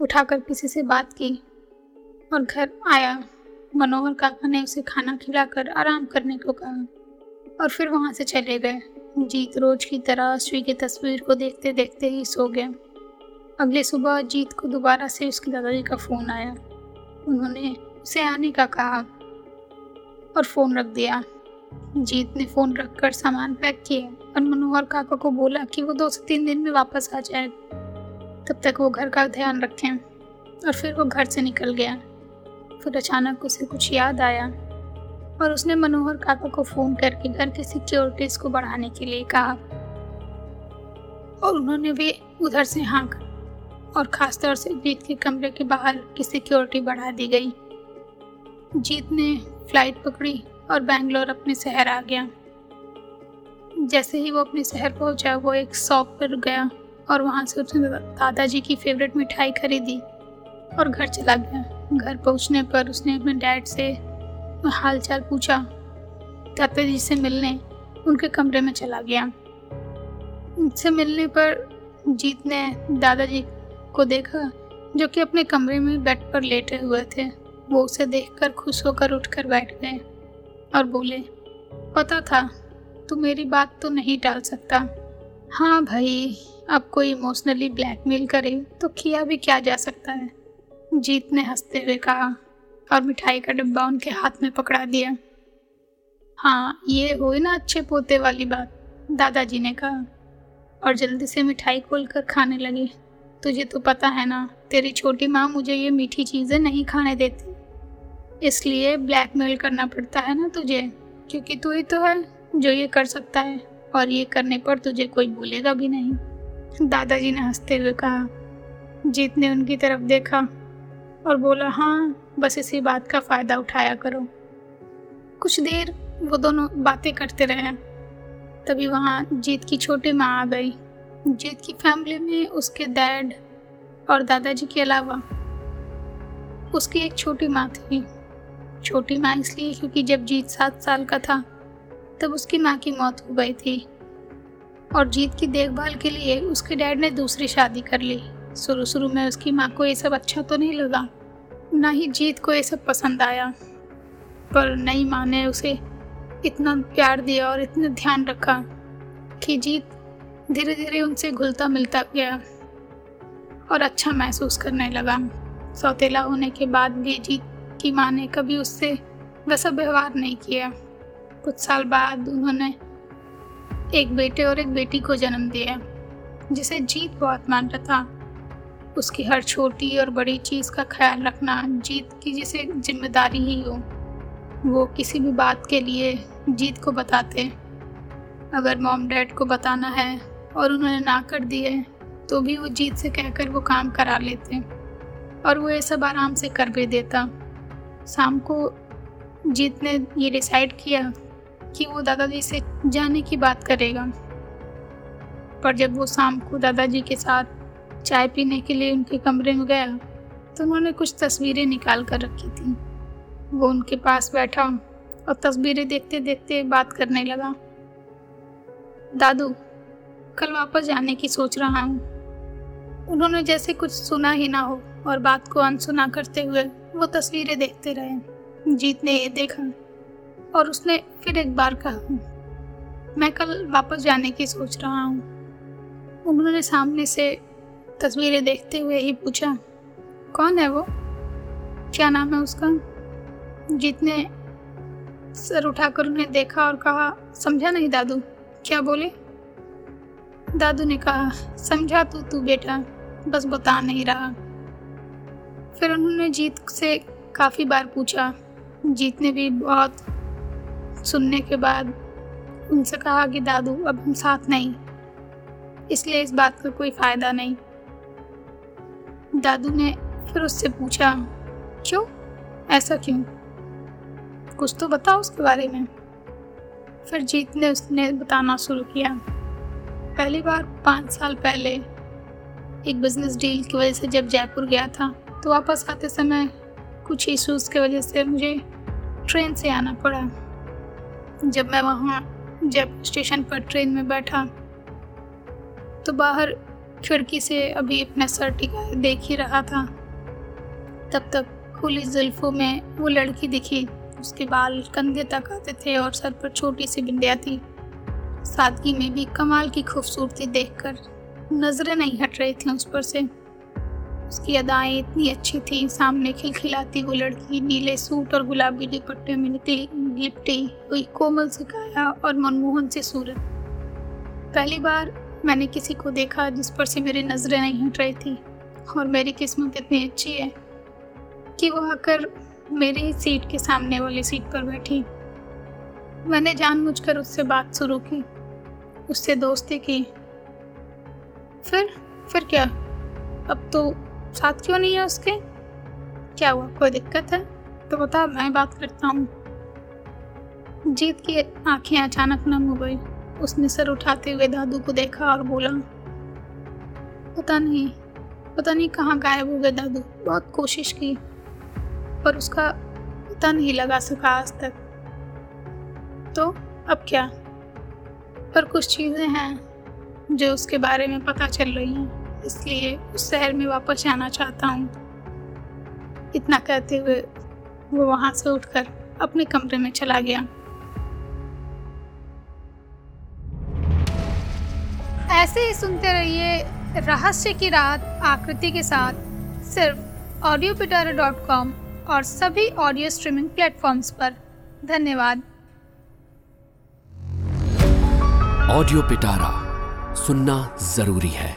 उठाकर किसी से बात की और घर आया। मनोहर काका ने उसे खाना खिलाकर आराम करने को कहा और फिर वहाँ से चले गए। जीत रोज की तरह अश्वी की तस्वीर को देखते देखते ही सो गया अगले सुबह जीत को दोबारा से उसके दादाजी का फ़ोन आया। उन्होंने उसे आने का कहा और फ़ोन रख दिया। जीत ने फ़ोन रखकर सामान पैक किया और मनोहर काका को बोला कि वो दो से तीन दिन में वापस आ जाए। तब तक वो घर का ध्यान रखें। और फिर वो घर से निकल गया। फिर अचानक उसे कुछ याद आया और उसने मनोहर काका को फ़ोन करके घर की सिक्योरिटीज को बढ़ाने के लिए कहा। और उन्होंने भी उधर से हाँक और ख़ासतौर से जीत के कमरे के बाहर की सिक्योरिटी बढ़ा दी गई। जीत ने फ़्लाइट पकड़ी और बैंगलोर अपने शहर आ गया। जैसे ही वो अपने शहर पहुँचा, वो एक शॉप पर गया। और वहाँ से उसने दादाजी की फेवरेट मिठाई खरीदी और घर चला गया। घर पहुँचने पर उसने अपने डैड से हाल चाल पूछा, दादाजी से मिलने उनके कमरे में चला गया। उनसे मिलने पर जीत ने दादाजी को देखा, जो कि अपने कमरे में बेड पर लेटे हुए थे। वो उसे देखकर खुश होकर उठकर बैठ गए और बोले, पता था, तू मेरी बात तो नहीं टाल सकता। हाँ भाई, अब कोई इमोशनली ब्लैकमेल करे तो किया भी क्या जा सकता है? जीत ने हँसते हुए कहा और मिठाई का डिब्बा उनके हाथ में पकड़ा दिया। हाँ ये हो ना अच्छे पोते वाली बात, दादाजी ने कहा। और जल्दी से मिठाई खोल कर खाने लगी। तुझे तो पता है ना, तेरी छोटी माँ मुझे ये मीठी चीज़ें नहीं खाने देती। इसलिए ब्लैकमेल करना पड़ता है ना तुझे, क्योंकि तू ही तो है जो ये कर सकता है। और ये करने पर तुझे कोई बोलेगा भी नहीं। दादाजी ने हँसते हुए कहा, जीत ने उनकी तरफ़ देखा और बोला हाँ बस इसी बात का फ़ायदा उठाया करो। कुछ देर वो दोनों बातें करते रहे। तभी वहाँ जीत की छोटी माँ आ गई। जीत की फैमिली में उसके डैड और दादाजी के अलावा उसकी एक छोटी माँ थी। छोटी माँ इसलिए क्योंकि जब जीत सात साल का था तब उसकी माँ की मौत हो गई थी। और जीत की देखभाल के लिए उसके डैड ने दूसरी शादी कर ली। शुरू शुरू में उसकी माँ को ये सब अच्छा तो नहीं लगा, ना ही जीत को ये सब पसंद आया। पर नई माँ ने उसे इतना प्यार दिया और इतना ध्यान रखा कि जीत धीरे धीरे उनसे घुलता मिलता गया और अच्छा महसूस करने लगा। सौतेला होने के बाद भी जीत की माँ ने कभी उससे वैसा व्यवहार नहीं किया। कुछ साल बाद उन्होंने एक बेटे और एक बेटी को जन्म दिया जिसे जीत बहुत मानता था। उसकी हर छोटी और बड़ी चीज़ का ख्याल रखना, जीत की जिसे ज़िम्मेदारी ही हो, वो किसी भी बात के लिए जीत को बताते। अगर मॉम डैड को बताना है और उन्होंने ना कर दिए तो भी वो जीत से कहकर वो काम करा लेते और वो ये सब आराम से कर भी देता। शाम को जीत ने ये डिसाइड किया कि वो दादाजी से जाने की बात करेगा। पर जब वो शाम को दादाजी के साथ चाय पीने के लिए उनके कमरे में गया तो उन्होंने कुछ तस्वीरें निकाल कर रखी थी। वो उनके पास बैठा और तस्वीरें देखते देखते बात करने लगा। दादू, कल वापस जाने की सोच रहा हूँ। उन्होंने जैसे कुछ सुना ही ना हो और बात को अनसुना करते हुए वो तस्वीरें देखते रहे। जीत ने ये देखा और उसने फिर एक बार कहा, मैं कल वापस जाने की सोच रहा हूँ। उन्होंने सामने से तस्वीरें देखते हुए ही पूछा, कौन है वो? क्या नाम है उसका? जीत ने सर उठाकर उन्हें देखा और कहा, समझा नहीं दादू, क्या बोले? दादू ने कहा, समझा तू तू बेटा, बस बता नहीं रहा। फिर उन्होंने जीत से काफ़ी बार पूछा जीत ने भी बहुत सुनने के बाद उनसे कहा कि, दादू, अब हम साथ नहीं। इसलिए इस बात का कोई फ़ायदा नहीं। दादू ने फिर उससे पूछा, क्यों? ऐसा क्यों? कुछ तो बताओ उसके बारे में। फिर जीत ने उसने बताना शुरू किया। पहली बार पाँच साल पहले एक बिज़नेस डील की वजह से जब जयपुर गया था तो वापस आते समय कुछ इश्यूज़ की वजह से मुझे ट्रेन से आना पड़ा। जब मैं वहाँ जयपुर स्टेशन पर ट्रेन में बैठा तो बाहर खिड़की से अभी अपना सर टिका देख ही रहा था। तब तक खुली जुल्फों में वो लड़की दिखी, उसके बाल कंधे तक आते थे और सर पर छोटी सी बिंदिया थी। सादगी में भी कमाल की खूबसूरती देखकर नज़रें नहीं हट रही थी उस पर से। उसकी अदाएँ इतनी अच्छी थी, सामने खिलखिलाती वो लड़की नीले सूट और गुलाबी दुपट्टे में निकली। लिपटी हुई कोमल से काया और मनमोहन से सूरत पहली बार मैंने किसी को देखा जिस पर से मेरी नज़रें नहीं हट रही थी, और मेरी किस्मत इतनी अच्छी है कि वो आकर मेरी सीट के सामने वाली सीट पर बैठी। मैंने जानबूझकर उससे बात शुरू की, उससे दोस्ती की। फिर फिर क्या? अब तो साथ क्यों नहीं है उसके? क्या हुआ? कोई दिक्कत है? तो बता मैं बात करता हूँ। जीत की आँखें अचानक नम हो गई। उसने सर उठाते हुए दादू को देखा और बोला, पता नहीं पता नहीं कहाँ गायब हो गए दादू। बहुत कोशिश की, पर उसका पता नहीं लगा सका आज तक। तो अब क्या? पर कुछ चीज़ें हैं जो उसके बारे में पता चल रही हैं, इसलिए उस शहर में वापस जाना चाहता हूँ। इतना कहते हुए वो वहाँ से उठकर अपने कमरे में चला गया। ऐसे ही सुनते रहिए रहस्य की रात आकृति के साथ सिर्फ़ ऑडियो पिटारा डॉट कॉम और सभी ऑडियो स्ट्रीमिंग प्लेटफॉर्म्स पर। धन्यवाद। ऑडियो पिटारा सुनना ज़रूरी है।